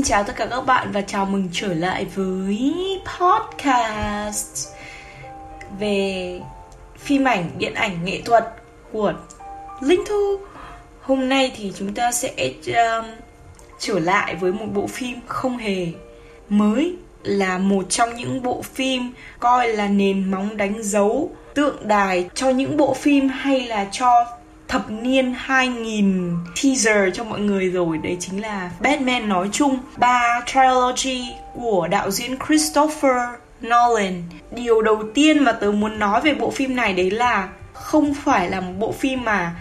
Xin chào tất cả các bạn và chào mừng trở lại với podcast về phim ảnh, điện ảnh, nghệ thuật của Linh Thu. Hôm nay thì chúng ta sẽ um, trở lại với một bộ phim không hề mới là một trong những bộ phim coi là nền móng đánh dấu tượng đài cho những bộ phim hay là cho thập niên 2000 teaser cho mọi người rồi. Đấy chính là Batman nói chung. Ba trilogy của đạo diễn Christopher Nolan. Điều đầu tiên mà tớ muốn nói về bộ phim này đấy là không phải là một bộ phim mà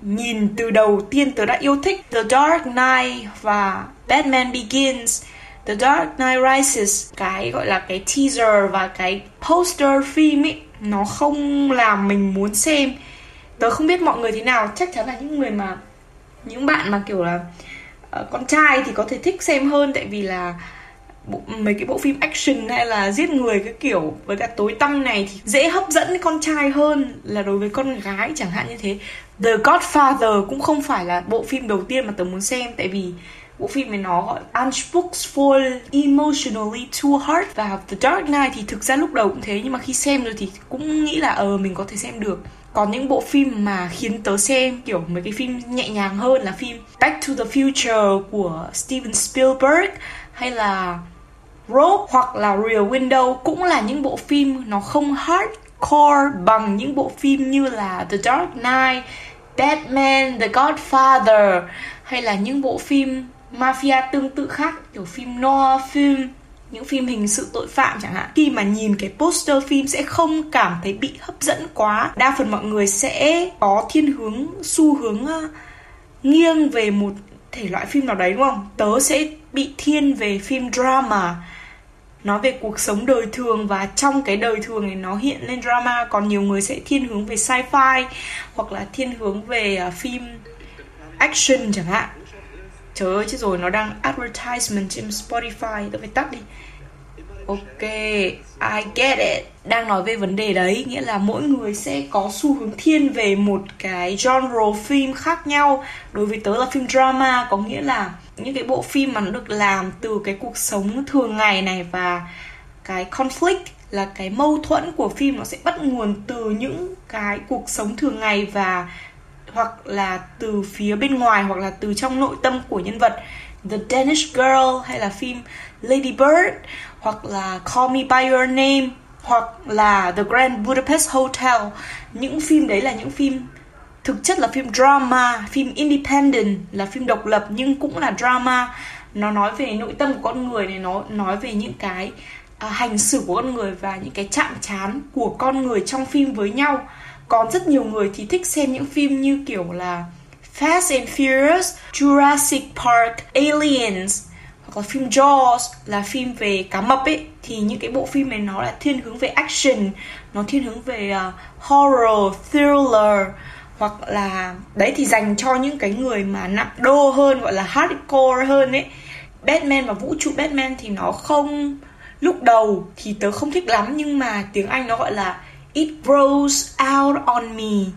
nhìn từ đầu tiên tớ đã yêu thích. The Dark Knight và Batman Begins. The Dark Knight Rises, cái gọi là cái teaser và cái poster phim ấy, nó không làm mình muốn xem tớ không biết mọi người thế nào chắc chắn là những người mà những bạn mà kiểu là uh, con trai thì có thể thích xem hơn tại vì là bộ, mấy cái bộ phim action hay là giết người cái kiểu với cả tối tăm này thì dễ hấp dẫn con trai hơn là đối với con gái chẳng hạn như thế. The Godfather cũng không phải là bộ phim đầu tiên mà tớ muốn xem tại vì bộ phim này nó gọi Unspokesful Emotionally Too Hard và The Dark Knight thì thực ra lúc đầu cũng thế nhưng mà khi xem rồi thì cũng nghĩ là ờ mình có thể xem được có những bộ phim mà khiến tớ xem kiểu mấy cái phim nhẹ nhàng hơn là phim Back to the Future của Steven Spielberg hay là Rogue hoặc là Rear Window cũng là những bộ phim nó không hardcore bằng những bộ phim như là The Dark Knight, Batman, The Godfather hay là những bộ phim mafia tương tự khác kiểu phim noir phim những phim hình sự tội phạm chẳng hạn. Khi mà nhìn cái poster phim sẽ không cảm thấy bị hấp dẫn quá. Đa phần mọi người sẽ có thiên hướng xu hướng uh, nghiêng về một thể loại phim nào đấy đúng không? Tớ sẽ bị thiên về phim drama. Nói về cuộc sống đời thường và trong cái đời thường này nó hiện lên drama. Còn nhiều người sẽ thiên hướng về sci-fi hoặc là thiên hướng về uh, phim action chẳng hạn. Trời ơi chứ rồi nó đang advertisement trên Spotify. Tôi phải tắt đi. Ok, I get it. Đang nói về vấn đề đấy Nghĩa là mỗi người sẽ có xu hướng thiên về một cái genre phim khác nhau. Đối với tớ là phim drama Có nghĩa là những cái bộ phim mà nó được làm từ cái cuộc sống thường ngày này Và cái conflict là cái mâu thuẫn của phim nó sẽ bắt nguồn từ những cái cuộc sống thường ngày và hoặc là từ phía bên ngoài hoặc là từ trong nội tâm của nhân vật. The Danish Girl hay là phim Lady Bird hoặc là Call Me By Your Name hoặc là The Grand Budapest Hotel. Những phim đấy là những phim thực chất là phim drama phim independent là phim độc lập nhưng cũng là drama. Nó nói về nội tâm của con người này nó nói về những cái uh, hành xử của con người và những cái chạm chán của con người trong phim với nhau. Còn rất nhiều người thì thích xem những phim như kiểu là Fast and Furious, Jurassic Park, Aliens hoặc là phim Jaws là phim về cá mập ấy thì những cái bộ phim này nó là thiên hướng về action, nó thiên hướng về uh, horror, thriller hoặc là đấy thì dành cho những cái người mà nặng đô hơn gọi là hardcore hơn ấy. Batman và vũ trụ Batman thì nó không lúc đầu thì tớ không thích lắm nhưng mà tiếng Anh nó gọi là it grows out on me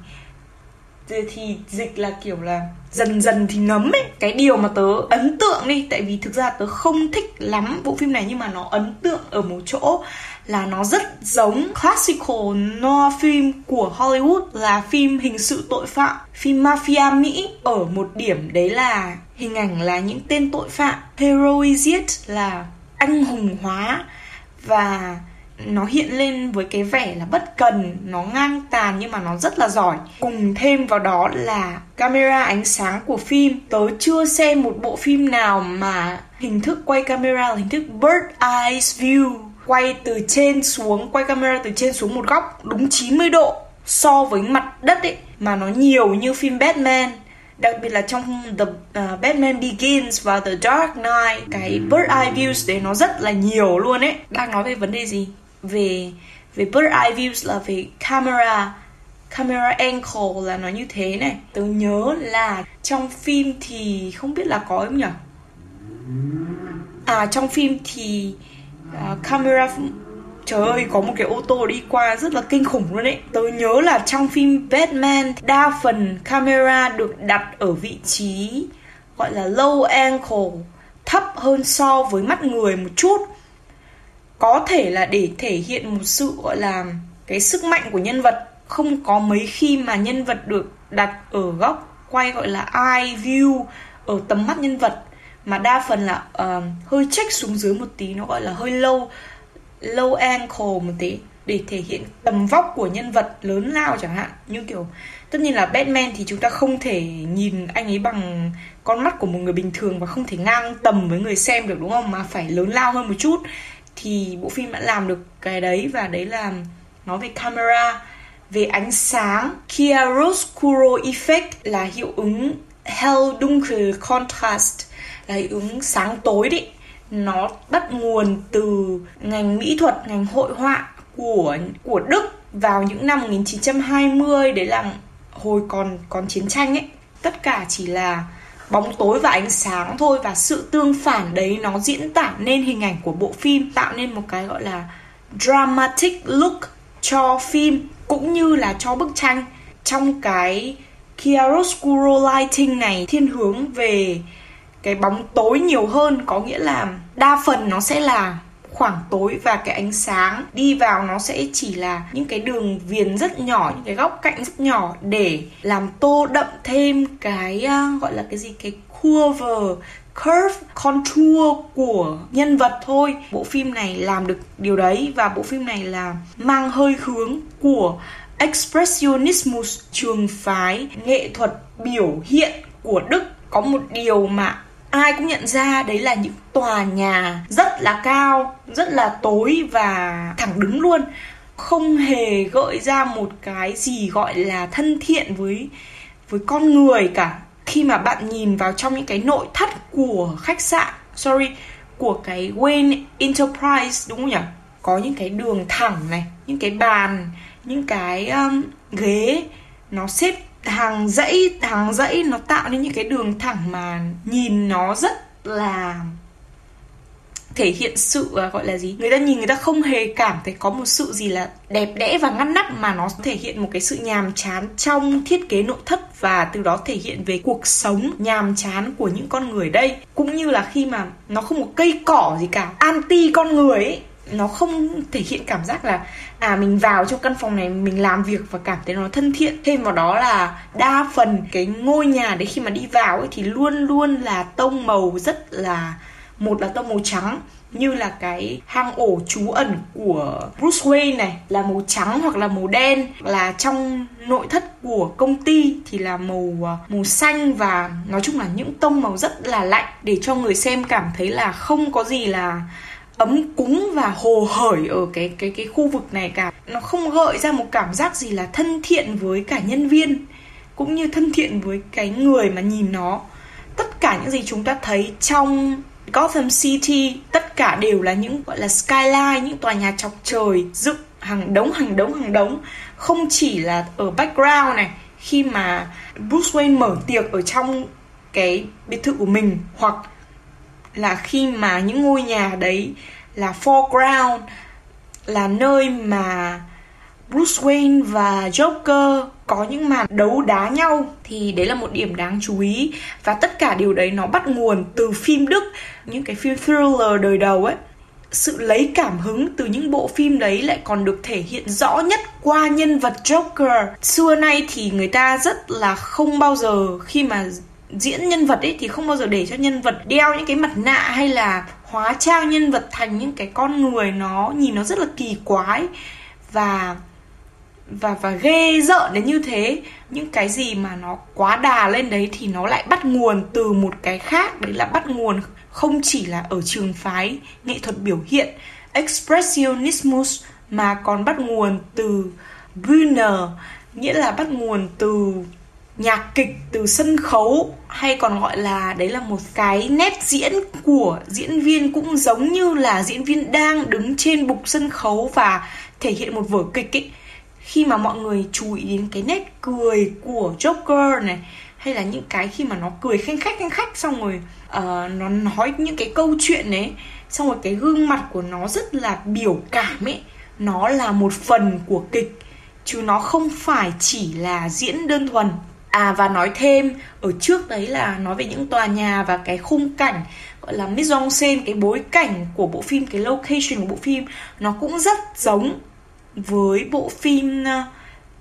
thì dịch là kiểu là dần dần thì nấm ấy, cái điều mà tớ ấn tượng đi, tại vì thực ra tớ không thích lắm bộ phim này nhưng mà nó ấn tượng ở một chỗ là nó rất giống classical noir phim của Hollywood, là phim hình sự tội phạm, phim mafia Mỹ. Ở một điểm đấy là hình ảnh là những tên tội phạm heroized là anh hùng hóa và nó hiện lên với cái vẻ là bất cần nó ngang tàn nhưng mà nó rất là giỏi. Cùng thêm vào đó là camera ánh sáng của phim. Tớ chưa xem một bộ phim nào mà hình thức quay camera là hình thức bird eyes view. Quay từ trên xuống quay camera từ trên xuống một góc đúng 90 độ so với mặt đất ấy mà nó nhiều như phim Batman. Đặc biệt là trong The uh, Batman Begins và The Dark Knight cái bird eye views đấy nó rất là nhiều luôn ấy. Đang nói về vấn đề gì? Về về bird eye views là về camera camera angle là nó như thế này. Tớ nhớ là trong phim thì không biết là có không nhỉ à trong phim thì uh, camera trời ơi có một cái ô tô đi qua rất là kinh khủng luôn đấy tớ nhớ là trong phim Batman đa phần camera được đặt ở vị trí gọi là low angle thấp hơn so với mắt người một chút có thể là để thể hiện một sự gọi là cái sức mạnh của nhân vật. Không có mấy khi mà nhân vật được đặt ở góc quay gọi là eye view ở tầm mắt nhân vật mà đa phần là uh, hơi check xuống dưới một tí nó gọi là hơi low low ankle một tí để thể hiện tầm vóc của nhân vật lớn lao chẳng hạn. Như kiểu tất nhiên là Batman thì chúng ta không thể nhìn anh ấy bằng con mắt của một người bình thường và không thể ngang tầm với người xem được đúng không? Mà phải lớn lao hơn một chút thì bộ phim đã làm được cái đấy và đấy là nói về camera, về ánh sáng. Chiaroscuro effect là hiệu ứng hell dunkel contrast, là hiệu ứng sáng tối đấy. Nó bắt nguồn từ ngành mỹ thuật, ngành hội họa của của Đức vào những năm 1920 đấy là hồi còn còn chiến tranh ấy. Tất cả chỉ là bóng tối và ánh sáng thôi và sự tương phản đấy nó diễn tả nên hình ảnh của bộ phim, tạo nên một cái gọi là dramatic look cho phim cũng như là cho bức tranh. Trong cái chiaroscuro lighting này, thiên hướng về cái bóng tối nhiều hơn có nghĩa là đa phần nó sẽ là khoảng tối và cái ánh sáng đi vào nó sẽ chỉ là những cái đường viền rất nhỏ những cái góc cạnh rất nhỏ để làm tô đậm thêm cái uh, gọi là cái gì? Cái curve curve contour của nhân vật thôi. Bộ phim này làm được điều đấy và bộ phim này là mang hơi hướng của expressionismus trường phái nghệ thuật biểu hiện của đức. Có một điều mà ai cũng nhận ra đấy là những tòa nhà rất là cao rất là tối và thẳng đứng luôn. Không hề gợi ra một cái gì gọi là thân thiện với với con người cả. Khi mà bạn nhìn vào trong những cái nội thất của khách sạn sorry của cái Wayne Enterprise đúng không nhỉ? Có những cái đường thẳng này những cái bàn những cái um, ghế nó xếp hàng dãy hàng dãy nó tạo nên những cái đường thẳng mà nhìn nó rất là thể hiện sự à, gọi là gì? Người ta nhìn, người ta không hề cảm thấy có một sự gì là đẹp đẽ và ngăn nắp mà nó thể hiện một cái sự nhàm chán trong thiết kế nội thất và từ đó thể hiện về cuộc sống nhàm chán của những con người đây. Cũng như là khi mà nó không có cây cỏ gì cả, anti con người ấy nó không thể hiện cảm giác là à mình vào trong căn phòng này, mình làm việc và cảm thấy nó thân thiện. Thêm vào đó là đa phần cái ngôi nhà đấy khi mà đi vào ấy thì luôn luôn là tông màu rất là, một là tông màu trắng, như là cái hang ổ trú ẩn của Bruce Wayne này, là màu trắng hoặc là màu đen. Là trong nội thất của công ty thì là màu à, màu xanh và nói chung là những tông màu rất là lạnh, để cho người xem cảm thấy là không có gì là ấm cúng và hồ hởi ở cái cái cái khu vực này cả. Nó không gợi ra một cảm giác gì là thân thiện với cả nhân viên, cũng như thân thiện với cái người mà nhìn nó. Tất cả những gì chúng ta thấy trong Gotham City, tất cả đều là những, gọi là, skyline, những tòa nhà chọc trời, dựng, hàng đống hàng đống hàng đống. Không chỉ là ở background này, khi mà Bruce Wayne mở tiệc ở trong cái biệt thự của mình, hoặc là khi mà những ngôi nhà đấy là foreground, là nơi mà Bruce Wayne và Joker có những màn đấu đá nhau, thì đấy là một điểm đáng chú ý và tất cả điều đấy nó bắt nguồn từ phim Đức, những cái phim thriller đời đầu ấy sự lấy cảm hứng từ những bộ phim đấy lại còn được thể hiện rõ nhất qua nhân vật Joker. Xưa nay thì người ta rất là không bao giờ khi mà diễn nhân vật ấy thì không bao giờ để cho nhân vật đeo những cái mặt nạ hay là hóa trang nhân vật thành những cái con người nó nhìn nó rất là kỳ quái và và và ghê rợn đến như thế. Những cái gì mà nó quá đà lên đấy thì nó lại bắt nguồn từ một cái khác. Đấy là bắt nguồn không chỉ là ở trường phái nghệ thuật biểu hiện, expressionismus, mà còn bắt nguồn từ Brunner, nghĩa là bắt nguồn từ nhạc kịch từ sân khấu hay còn gọi là đấy là một cái nét diễn của diễn viên cũng giống như là diễn viên đang đứng trên bục sân khấu và thể hiện một vở kịch ấy. Khi mà mọi người chú ý đến cái nét cười của Joker này hay là những cái khi mà nó cười khanh khách khanh khách xong rồi uh, nó nói những cái câu chuyện ấy xong rồi cái gương mặt của nó rất là biểu cảm ấy nó là một phần của kịch chứ nó không phải chỉ là diễn đơn thuần. À và nói thêm ở trước đấy là nói về những tòa nhà và cái khung cảnh gọi là mise en scène cái bối cảnh của bộ phim cái location của bộ phim nó cũng rất giống với bộ phim ờ,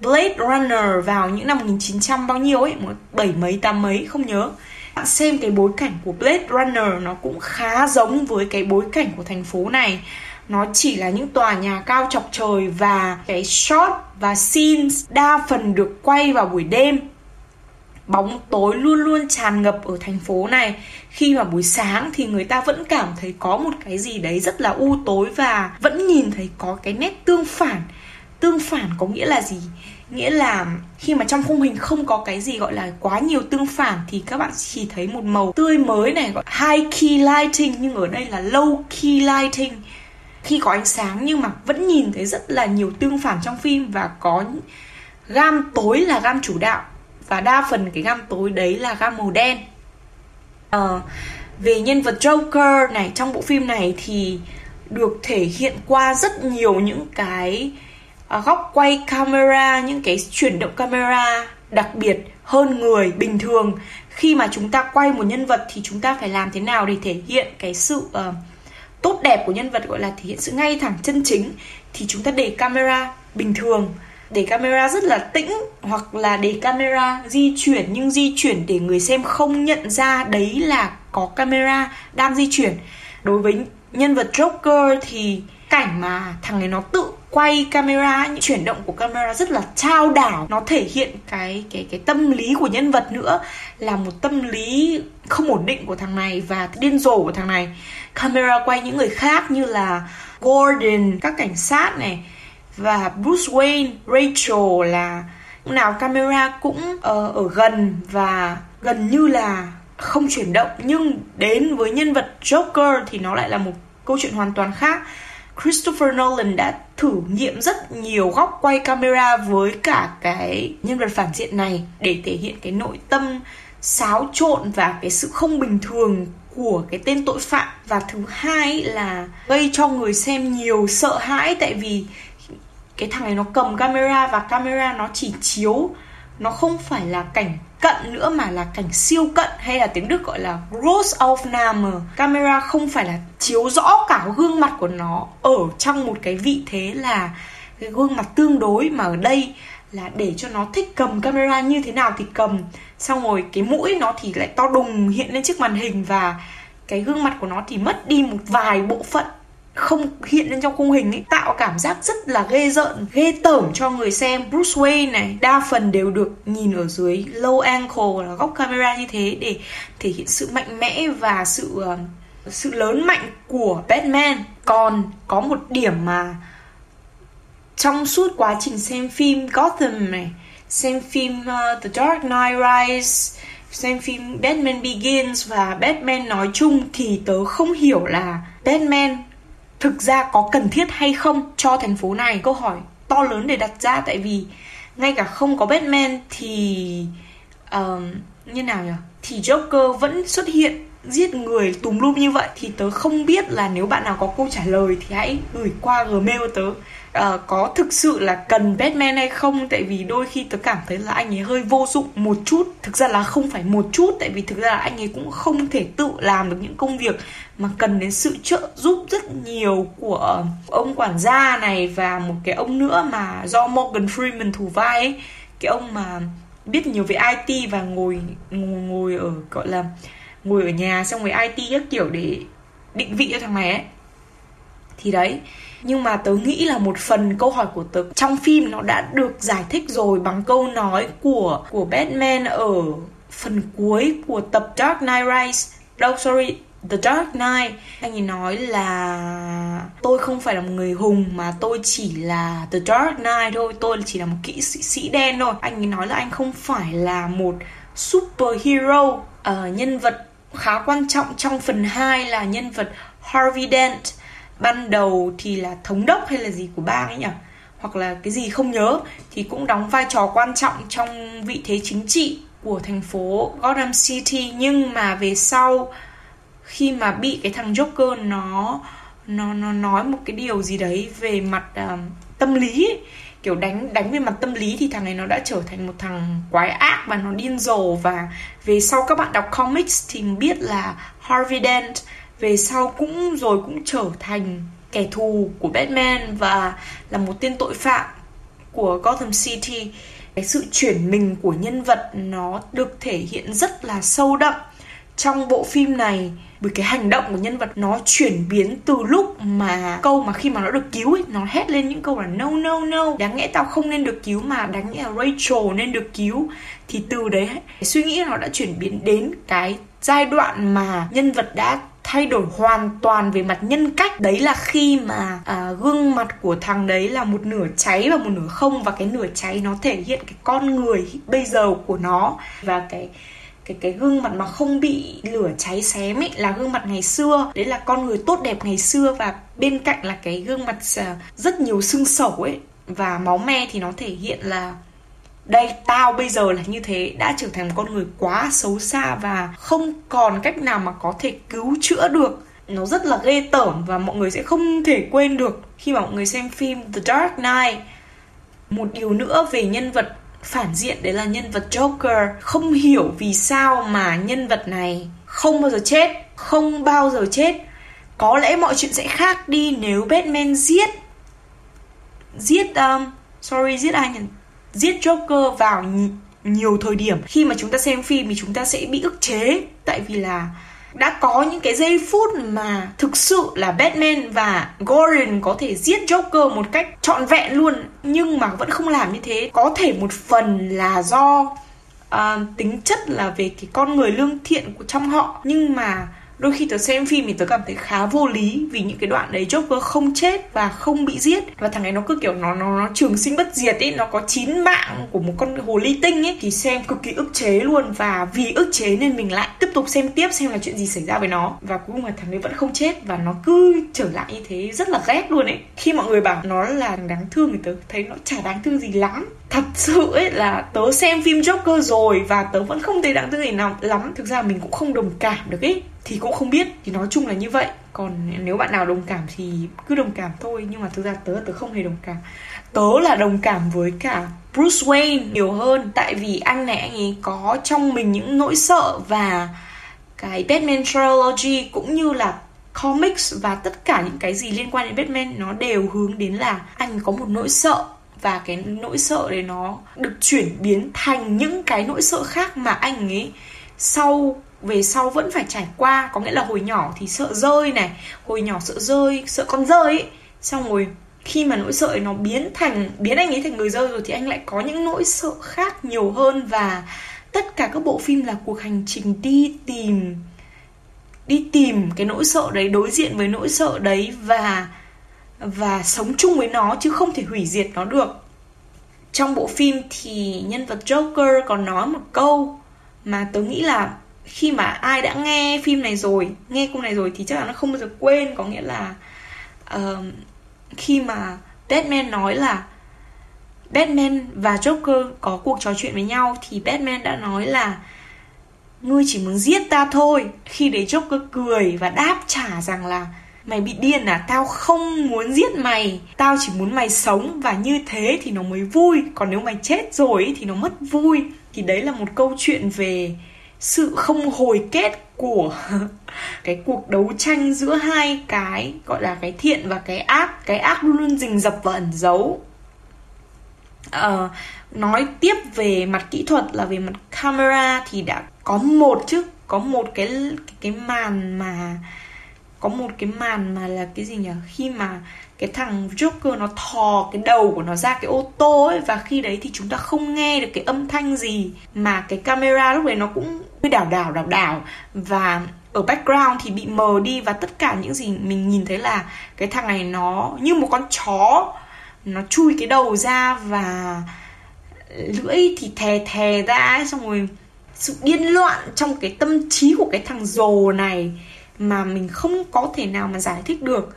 Blade Runner vào những năm 1900 bao nhiêu ấy, bảy mấy tám mấy không nhớ. Bạn xem cái bối cảnh của Blade Runner nó cũng khá giống với cái bối cảnh của thành phố này. Nó chỉ là những tòa nhà cao chọc trời và cái shot và scenes đa phần được quay vào buổi đêm bóng tối luôn luôn tràn ngập ở thành phố này. Khi mà buổi sáng thì người ta vẫn cảm thấy có một cái gì đấy rất là u tối và vẫn nhìn thấy có cái nét tương phản. Tương phản có nghĩa là gì? Nghĩa là khi mà trong khung hình không có cái gì gọi là quá nhiều tương phản thì các bạn chỉ thấy một màu tươi mới này, gọi high key lighting, nhưng ở đây là low key lighting. Khi có ánh sáng nhưng mà vẫn nhìn thấy rất là nhiều tương phản trong phim và có gam tối là gam chủ đạo và đa phần cái gam tối đấy là gam màu đen. À, về nhân vật Joker này trong bộ phim này thì được thể hiện qua rất nhiều những cái uh, góc quay camera những cái chuyển động camera đặc biệt hơn người bình thường. Khi mà chúng ta quay một nhân vật thì chúng ta phải làm thế nào để thể hiện cái sự uh, tốt đẹp của nhân vật gọi là thể hiện sự ngay thẳng chân chính thì chúng ta để camera bình thường để camera rất là tĩnh hoặc là để camera di chuyển, nhưng di chuyển để người xem không nhận ra đấy là có camera đang di chuyển. Đối với nhân vật Joker thì cảnh mà thằng ấy nó tự quay camera, những chuyển động của camera rất là trao đảo. Nó thể hiện cái cái cái tâm lý của nhân vật nữa, là một tâm lý không ổn định của thằng này và điên rồ của thằng này. Camera quay những người khác như là Gordon, các cảnh sát này và Bruce Wayne, Rachel là lúc nào camera cũng uh, ở gần và gần như là không chuyển động nhưng đến với nhân vật Joker thì nó lại là một câu chuyện hoàn toàn khác. Christopher Nolan đã thử nghiệm rất nhiều góc quay camera với cả cái nhân vật phản diện này để thể hiện cái nội tâm xáo trộn và cái sự không bình thường của cái tên tội phạm và thứ hai là gây cho người xem nhiều sợ hãi tại vì cái thằng này nó cầm camera và camera nó chỉ chiếu, nó không phải là cảnh cận nữa mà là cảnh siêu cận hay là tiếng Đức gọi là Großaufnahme. Camera không phải là chiếu rõ cả gương mặt của nó ở trong một cái vị thế là cái gương mặt tương đối mà ở đây là để cho nó thích cầm camera như thế nào thì cầm xong rồi cái mũi nó thì lại to đùng hiện lên trước màn hình và cái gương mặt của nó thì mất đi một vài bộ phận không hiện lên trong khung hình ấy tạo cảm giác rất là ghê rợn ghê tởm cho người xem. Bruce Wayne này đa phần đều được nhìn ở dưới low angle là góc camera như thế để thể hiện sự mạnh mẽ và sự ờ, sự lớn mạnh của Batman. Còn có một điểm mà trong suốt quá trình xem phim Gotham này xem phim uh, The Dark Knight Rises xem phim Batman Begins và Batman nói chung thì tớ không hiểu là Batman thực ra có cần thiết hay không cho thành phố này? Câu hỏi to lớn để đặt ra tại vì ngay cả không có Batman thì uh, như nào nhỉ? Thì Joker vẫn xuất hiện giết người tùm lum như vậy thì tớ không biết là nếu bạn nào có câu trả lời thì hãy gửi qua gmail tớ. À, có thực sự là cần Batman hay không? Tại vì đôi khi tớ cảm thấy là anh ấy hơi vô dụng một chút. Thực ra là không phải một chút tại vì thực ra là anh ấy cũng không thể tự làm được những công việc mà cần đến sự trợ giúp rất nhiều của ông quản gia này và một cái ông nữa mà do Morgan Freeman thủ vai ấy. Cái ông mà biết nhiều về IT và ngồi ngồi, ngồi ở gọi là ngồi ở nhà xong rồi IT các kiểu để định vị cho thằng này ấy. Thì đấy nhưng mà tớ nghĩ là một phần câu hỏi của tớ trong phim nó đã được giải thích rồi bằng câu nói của của Batman ở phần cuối của tập Dark Knight Rise đâu sorry The Dark Knight. Anh ấy nói là tôi không phải là một người hùng mà tôi chỉ là The Dark Knight thôi tôi chỉ là một kỹ sĩ, sĩ đen thôi. Anh ấy nói là anh không phải là một superhero uh, nhân vật khá quan trọng trong phần 2 là nhân vật Harvey Dent ban đầu thì là thống đốc hay là gì của bang ấy nhỉ? Hoặc là cái gì không nhớ thì cũng đóng vai trò quan trọng trong vị thế chính trị của thành phố Gotham City. Nhưng mà về sau khi mà bị cái thằng Joker nó nó nó nói một cái điều gì đấy về mặt uh, tâm lý ấy, kiểu đánh đánh về mặt tâm lý thì thằng này nó đã trở thành một thằng quái ác và nó điên rồ. Và về sau các bạn đọc comics thì biết là Harvey Dent về sau cũng rồi cũng trở thành kẻ thù của Batman và là một tên tội phạm của Gotham City. Cái sự chuyển mình của nhân vật nó được thể hiện rất là sâu đậm trong bộ phim này bởi cái hành động của nhân vật nó chuyển biến từ lúc mà câu mà khi mà nó được cứu ấy nó hét lên những câu là no no no đáng lẽ tao không nên được cứu mà đáng lẽ là Rachel nên được cứu. Thì từ đấy suy nghĩ nó đã chuyển biến đến cái giai đoạn mà nhân vật đã thay đổi hoàn toàn về mặt nhân cách. Đấy là khi mà à, gương mặt của thằng đấy là một nửa cháy và một nửa không và cái nửa cháy nó thể hiện cái con người bây giờ của nó và cái cái cái gương mặt mà không bị lửa cháy xém ấy là gương mặt ngày xưa. Đấy là con người tốt đẹp ngày xưa và bên cạnh là cái gương mặt à, rất nhiều xương sẩu ấy và máu me thì nó thể hiện là đây, tao bây giờ là như thế, đã trở thành một con người quá xấu xa và không còn cách nào mà có thể cứu chữa được. Nó rất là ghê tởm và mọi người sẽ không thể quên được khi mà mọi người xem phim The Dark Knight. Một điều nữa về nhân vật phản diện đấy là nhân vật Joker. Không hiểu vì sao mà nhân vật này không bao giờ chết không bao giờ chết. Có lẽ mọi chuyện sẽ khác đi nếu Batman giết giết um, sorry giết ai nhỉ? Giết Joker vào nhiều thời điểm. Khi mà chúng ta xem phim thì chúng ta sẽ bị ức chế. Tại vì là đã có những cái giây phút mà thực sự là Batman và Gordon có thể giết Joker một cách trọn vẹn luôn nhưng mà vẫn không làm như thế. Có thể một phần là do uh, tính chất là về cái con người lương thiện của trong họ nhưng mà đôi khi tớ xem phim thì tớ cảm thấy khá vô lý vì những cái đoạn đấy Joker không chết và không bị giết. Và thằng ấy nó cứ kiểu nó nó nó trường sinh bất diệt ấy, nó có chín mạng của một con hồ ly tinh ấy, thì xem cực kỳ ức chế luôn. Và vì ức chế nên mình lại tiếp tục xem tiếp, xem là chuyện gì xảy ra với nó. Và cuối cùng là thằng ấy vẫn không chết và nó cứ trở lại như thế rất là ghét luôn ấy. Khi mọi người bảo nó là đáng thương thì tớ thấy nó chả đáng thương gì lắm. Thật sự ấy là tớ xem phim Joker rồi và tớ vẫn không thấy đáng thương gì nào lắm. Thực ra mình cũng không đồng cảm được ấy thì cũng không biết. Thì nói chung là như vậy. Còn nếu bạn nào đồng cảm thì cứ đồng cảm thôi. Nhưng mà thực ra tớ tớ không hề đồng cảm. Tớ là đồng cảm với cả Bruce Wayne nhiều hơn. Tại vì anh này, anh ấy có trong mình những nỗi sợ và cái Batman trilogy cũng như là comics và tất cả những cái gì liên quan đến Batman, nó đều hướng đến là anh có một nỗi sợ. Và cái nỗi sợ đấy nó được chuyển biến thành những cái nỗi sợ khác mà anh ấy sau về sau vẫn phải trải qua, có nghĩa là hồi nhỏ thì sợ rơi này, hồi nhỏ sợ rơi, sợ con rơi ấy. xong rồi khi mà nỗi sợ ấy nó biến thành, biến anh ấy thành người rơi rồi thì anh lại có những nỗi sợ khác nhiều hơn và tất cả các bộ phim là cuộc hành trình đi tìm đi tìm cái nỗi sợ đấy, đối diện với nỗi sợ đấy và và sống chung với nó chứ không thể hủy diệt nó được trong bộ phim thì nhân vật Joker còn nói một câu mà tớ nghĩ là khi mà ai đã nghe phim này rồi nghe câu này rồi thì chắc là nó không bao giờ quên. Có nghĩa là uh, khi mà Batman nói là Batman và Joker có cuộc trò chuyện với nhau thì Batman đã nói là ngươi chỉ muốn giết ta thôi. Khi đấy Joker cười và đáp trả rằng là mày bị điên à? Tao không muốn giết mày. Tao chỉ muốn mày sống và như thế thì nó mới vui. Còn nếu mày chết rồi thì nó mất vui. Thì đấy là một câu chuyện về sự không hồi kết của cái cuộc đấu tranh giữa hai cái gọi là cái thiện và cái ác. Cái ác luôn luôn rình rập và ẩn giấu. Uh, nói tiếp về mặt kỹ thuật là về mặt camera thì đã có một chứ có một cái cái màn mà có một cái màn mà là cái gì nhỉ? Khi mà cái thằng Joker nó thò cái đầu của nó ra cái ô tô ấy và khi đấy thì chúng ta không nghe được cái âm thanh gì mà cái camera lúc đấy nó cũng đảo đảo đảo đảo. Và ở background thì bị mờ đi và tất cả những gì mình nhìn thấy là cái thằng này nó như một con chó. Nó chui cái đầu ra và lưỡi thì thè thè ra ấy, xong rồi sự điên loạn trong cái tâm trí của cái thằng rồ này mà mình không có thể nào mà giải thích được.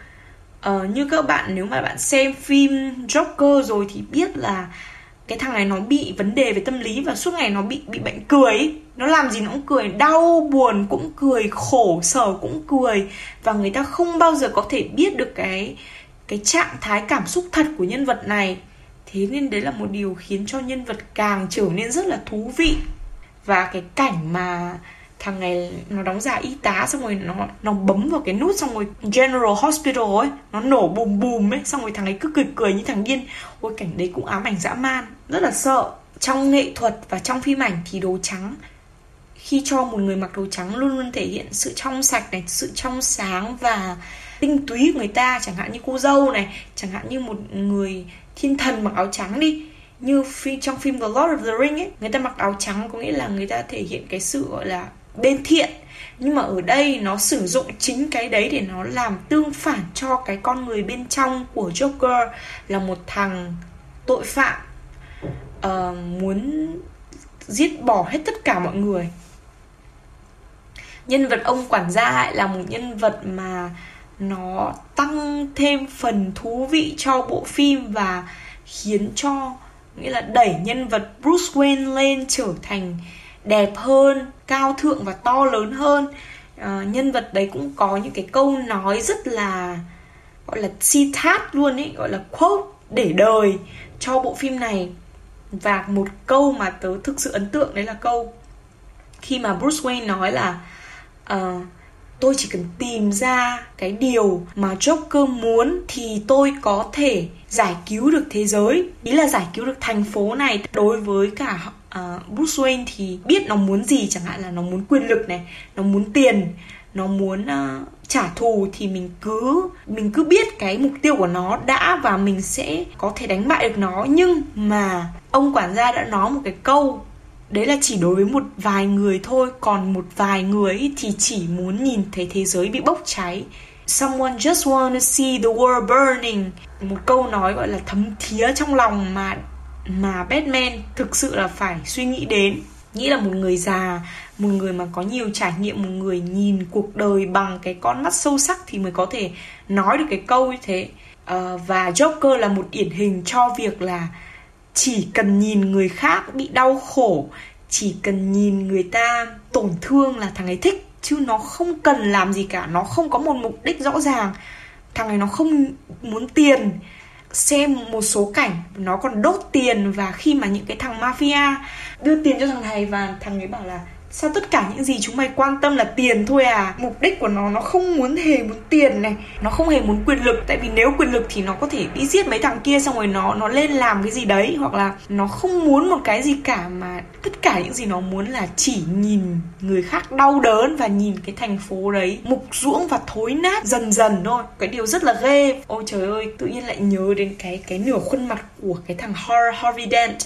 Uh, như các bạn nếu mà bạn xem phim Joker rồi thì biết là cái thằng này nó bị vấn đề về tâm lý và suốt ngày nó bị bị bệnh cười nó làm gì nó cũng cười đau buồn cũng cười khổ sở cũng cười. Và người ta không bao giờ có thể biết được cái cái trạng thái cảm xúc thật của nhân vật này. Thế nên đấy là một điều khiến cho nhân vật càng trở nên rất là thú vị. Và cái cảnh mà thằng này nó đóng giả y tá xong rồi nó nó bấm vào cái nút xong rồi General Hospital ấy nó nổ bùm bùm ấy xong rồi thằng ấy cứ cười cười như thằng điên. Ôi cảnh đấy cũng ám ảnh dã man rất là sợ. Trong nghệ thuật và trong phim ảnh thì đồ trắng khi cho một người mặc đồ trắng luôn luôn thể hiện sự trong sạch này sự trong sáng và tinh túy của người ta chẳng hạn như cô dâu này chẳng hạn như một người thiên thần mặc áo trắng đi. Như phi, trong phim The Lord of the Ring ấy người ta mặc áo trắng có nghĩa là người ta thể hiện cái sự gọi là bên thiện. Nhưng mà ở đây nó sử dụng chính cái đấy để nó làm tương phản cho cái con người bên trong của Joker là một thằng tội phạm uh, muốn giết bỏ hết tất cả mọi người. Nhân vật ông quản gia lại là một nhân vật mà nó tăng thêm phần thú vị cho bộ phim và khiến cho nghĩa là đẩy nhân vật Bruce Wayne lên trở thành đẹp hơn cao thượng và to lớn hơn. À, nhân vật đấy cũng có những cái câu nói rất là gọi là citat luôn ấy gọi là quote để đời cho bộ phim này. Và một câu mà tớ thực sự ấn tượng đấy là câu khi mà Bruce Wayne nói là uh, tôi chỉ cần tìm ra cái điều mà Joker muốn thì tôi có thể giải cứu được thế giới. Ý là giải cứu được thành phố này đối với cả uh, Bruce Wayne thì biết nó muốn gì chẳng hạn là nó muốn quyền lực này nó muốn tiền nó muốn uh, trả thù thì mình cứ mình cứ biết cái mục tiêu của nó đã và mình sẽ có thể đánh bại được nó. Nhưng mà ông quản gia đã nói một cái câu đấy là chỉ đối với một vài người thôi còn một vài người thì chỉ muốn nhìn thấy thế giới bị bốc cháy. Someone just wanna see the world burning. Một câu nói gọi là thấm thía trong lòng mà mà Batman thực sự là phải suy nghĩ đến. Nghĩ là một người già một người mà có nhiều trải nghiệm một người nhìn cuộc đời bằng cái con mắt sâu sắc thì mới có thể nói được cái câu như thế. À, và Joker là một điển hình cho việc là chỉ cần nhìn người khác bị đau khổ chỉ cần nhìn người ta tổn thương là thằng ấy thích chứ nó không cần làm gì cả nó không có một mục đích rõ ràng. Thằng ấy nó không muốn tiền xem một số cảnh nó còn đốt tiền và khi mà những cái thằng mafia đưa tiền cho thằng này và thằng ấy bảo là sao tất cả những gì chúng mày quan tâm là tiền thôi à? Mục đích của nó nó không muốn hề muốn tiền này. Nó không hề muốn quyền lực. Tại vì nếu quyền lực thì nó có thể đi giết mấy thằng kia xong rồi nó nó lên làm cái gì đấy. Hoặc là nó không muốn một cái gì cả mà tất cả những gì nó muốn là chỉ nhìn người khác đau đớn và nhìn cái thành phố đấy mục ruỗng và thối nát dần dần thôi. Cái điều rất là ghê. Ôi trời ơi, tự nhiên lại nhớ đến cái cái nửa khuôn mặt của cái thằng Harvey Dent.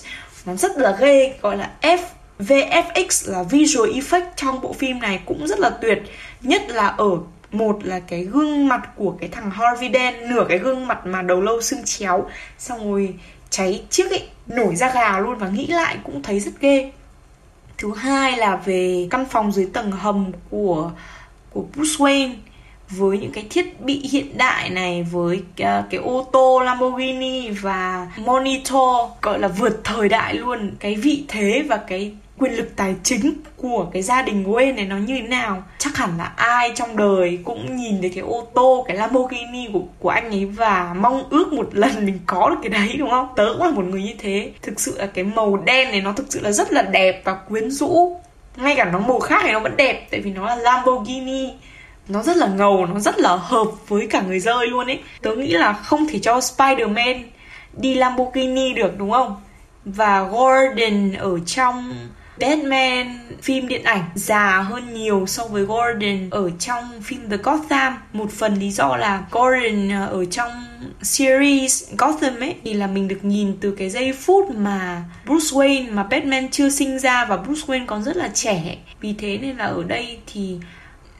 Nó rất là ghê, gọi là F VFX là visual effect trong bộ phim này cũng rất là tuyệt. Nhất là ở một là cái gương mặt của cái thằng Harvey Dent nửa cái gương mặt mà đầu lâu xương chéo xong rồi cháy chiếc ấy nổi ra gà luôn và nghĩ lại cũng thấy rất ghê. Thứ hai là về căn phòng dưới tầng hầm của của Bruce Wayne với những cái thiết bị hiện đại này với cái, cái ô tô Lamborghini và monitor gọi là vượt thời đại luôn. Cái vị thế và cái quyền lực tài chính của cái gia đình Wayne này nó như thế nào? Chắc hẳn là ai trong đời cũng nhìn thấy cái ô tô, cái Lamborghini của của anh ấy và mong ước một lần mình có được cái đấy, đúng không? Tớ cũng là một người như thế. Thực sự là cái màu đen này nó thực sự là rất là đẹp và quyến rũ. Ngay cả nó màu khác thì nó vẫn đẹp, tại vì nó là Lamborghini. Nó rất là ngầu, nó rất là hợp với cả người rơi luôn ấy. Tớ nghĩ là không thể cho Spider-Man đi Lamborghini được, đúng không? Và Gordon ở trong ừ. Batman phim điện ảnh già hơn nhiều so với Gordon ở trong phim The Gotham. Một phần lý do là Gordon à, ở trong series Gotham ấy, thì là mình được nhìn từ cái giây phút mà Bruce Wayne mà Batman chưa sinh ra và Bruce Wayne còn rất là trẻ. Vì thế nên là ở đây thì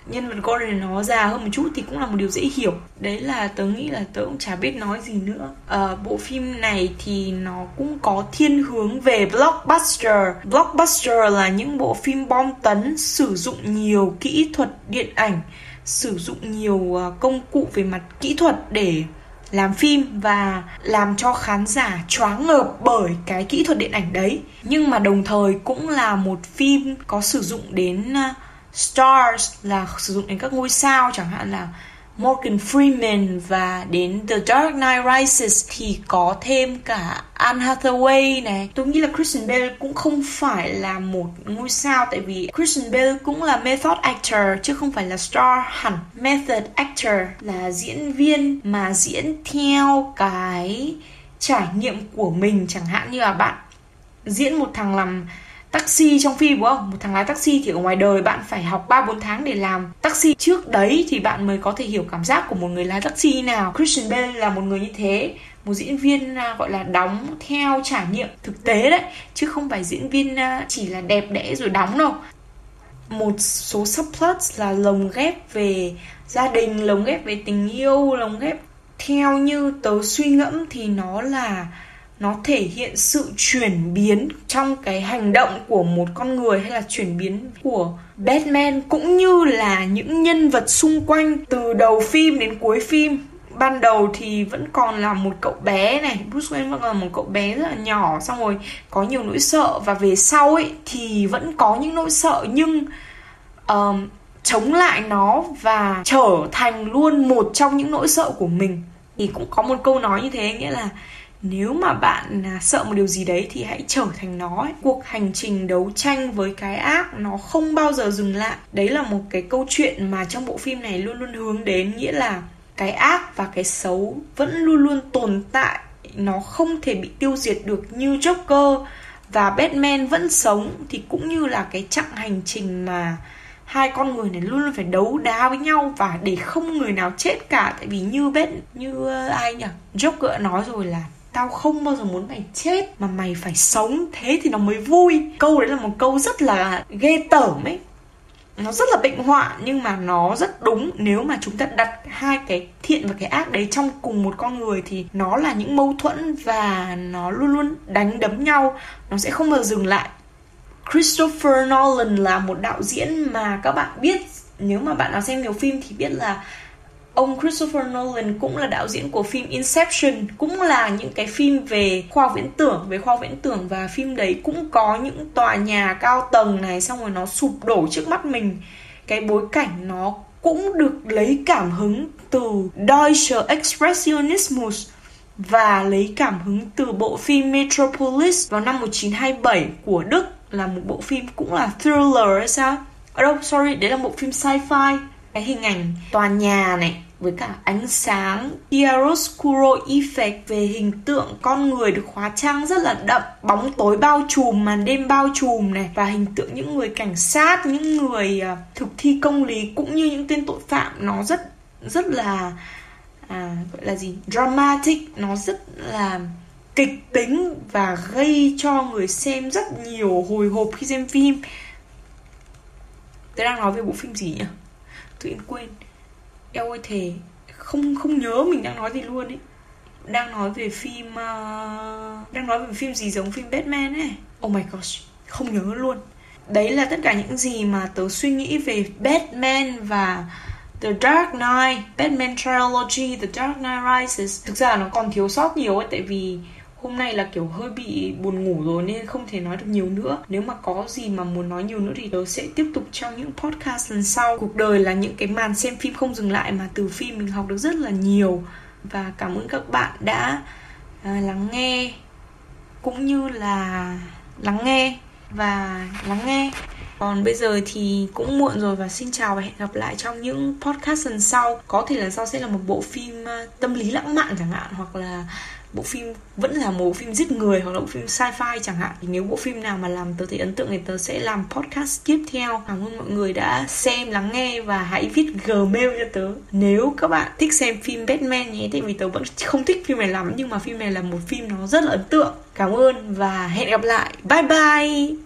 nhân vật Gordon nó già hơn một chút thì cũng là một điều dễ hiểu. Đấy là tớ nghĩ là tớ cũng chả biết nói gì nữa. À, bộ phim này thì nó cũng có thiên hướng về blockbuster. Blockbuster là những bộ phim bom tấn sử dụng nhiều kỹ thuật điện ảnh sử dụng nhiều ờ, công cụ về mặt kỹ thuật để làm phim và làm cho khán giả choáng ngợp bởi cái kỹ thuật điện ảnh đấy. Nhưng mà đồng thời cũng là một phim có sử dụng đến ờ, stars là sử dụng đến các ngôi sao, chẳng hạn là Morgan Freeman và đến The Dark Knight Rises thì có thêm cả Anne Hathaway này. Tôi nghĩ là Christian Bale cũng không phải là một ngôi sao, tại vì Christian Bale cũng là method actor, chứ không phải là star hẳn. Method actor là diễn viên mà diễn theo cái trải nghiệm của mình, chẳng hạn như là bạn diễn một thằng làm taxi trong phim đúng không? Một thằng lái taxi thì ở ngoài đời bạn phải học 3 4 tháng để làm taxi trước đấy thì bạn mới có thể hiểu cảm giác của một người lái taxi nào. Christian Bale là một người như thế, một diễn viên à, gọi là đóng theo trải nghiệm thực tế đấy chứ không phải diễn viên à, chỉ là đẹp đẽ rồi đóng đâu. Một số subplots là lồng ghép về gia đình, lồng ghép về tình yêu, lồng ghép theo như tớ suy ngẫm thì nó là nó thể hiện sự chuyển biến trong cái hành động của một con người hay là chuyển biến của Batman cũng như là những nhân vật xung quanh từ đầu phim đến cuối phim. Ban đầu thì vẫn còn là một cậu bé này Bruce Wayne vẫn còn là một cậu bé rất là nhỏ xong rồi có nhiều nỗi sợ. Và về sau ấy thì vẫn có những nỗi sợ nhưng um, chống lại nó và trở thành luôn một trong những nỗi sợ của mình. Thì cũng có một câu nói như thế nghĩa là nếu mà bạn à, sợ một điều gì đấy thì hãy trở thành nó ấy. cuộc hành trình đấu tranh với cái ác nó không bao giờ dừng lại. Đấy là một cái câu chuyện mà trong bộ phim này luôn luôn hướng đến, nghĩa là cái ác và cái xấu vẫn luôn luôn tồn tại. Nó không thể bị tiêu diệt được như Joker và Batman vẫn sống. Thì cũng như là cái chặng hành trình mà hai con người này luôn luôn phải đấu đá với nhau và để không người nào chết cả. Tại vì như bat, như à, ai nhỉ? Joker nói rồi là tao không bao giờ muốn mày chết, mà mày phải sống. Thế thì nó mới vui. Câu đấy là một câu rất là ghê tởm ấy. Nó rất là bệnh họa nhưng mà nó rất đúng. Nếu mà chúng ta đặt hai cái thiện và cái ác đấy trong cùng một con người thì nó là những mâu thuẫn và nó luôn luôn đánh đấm nhau. Nó sẽ không bao giờ dừng lại. Christopher Nolan là một đạo diễn mà các bạn biết. Nếu mà bạn nào xem nhiều phim thì biết là ông Christopher Nolan cũng là đạo diễn của phim Inception cũng là những cái phim về khoa học viễn tưởng về khoa học viễn tưởng và phim đấy cũng có những tòa nhà cao tầng này xong rồi nó sụp đổ trước mắt mình cái bối cảnh nó cũng được lấy cảm hứng từ Deutsche Expressionismus và lấy cảm hứng từ bộ phim Metropolis vào năm 1927 của Đức là một bộ phim cũng là thriller hay sao? Ở đâu, sorry, đấy là một phim sci-fi cái hình ảnh tòa nhà này với cả ánh sáng chiaroscuro effect về hình tượng con người được hóa trang rất là đậm bóng tối bao trùm màn đêm bao trùm này và hình tượng những người cảnh sát những người à, thực thi công lý cũng như những tên tội phạm nó rất rất là à, gọi là gì dramatic nó rất là kịch tính và gây cho người xem rất nhiều hồi hộp khi xem phim. Tôi đang nói về bộ phim gì nhỉ? Tự nhiên quên eo ơi thề. Không không nhớ mình đang nói gì luôn ấy đang nói về phim uh, đang nói về phim gì giống phim Batman ấy. Oh my gosh không nhớ luôn. Đấy là tất cả những gì mà tớ suy nghĩ về Batman và The Dark Knight Batman Trilogy The Dark Knight Rises. Thực ra là nó còn thiếu sót nhiều ấy tại vì hôm nay là kiểu hơi bị buồn ngủ rồi nên không thể nói được nhiều nữa. Nếu mà có gì mà muốn nói nhiều nữa thì tớ sẽ tiếp tục trong những podcast lần sau. Cuộc đời là những cái màn xem phim không dừng lại mà từ phim mình học được rất là nhiều. Và cảm ơn các bạn đã à, lắng nghe cũng như là lắng nghe và lắng nghe. Còn bây giờ thì cũng muộn rồi và xin chào và hẹn gặp lại trong những podcast lần sau. Có thể lần sau sẽ là một bộ phim à, tâm lý lãng mạn chẳng hạn hoặc là bộ phim vẫn là một bộ phim giết người hoặc là bộ phim sci-fi chẳng hạn. Thì nếu bộ phim nào mà làm tớ thấy ấn tượng thì tớ sẽ làm podcast tiếp theo. Cảm ơn mọi người đã xem, lắng nghe và hãy viết gmail cho tớ. Nếu các bạn thích xem phim Batman nhé, tại vì tớ vẫn không thích phim này lắm, nhưng mà phim này là một phim nó rất là ấn tượng. Cảm ơn và hẹn gặp lại. Bye bye!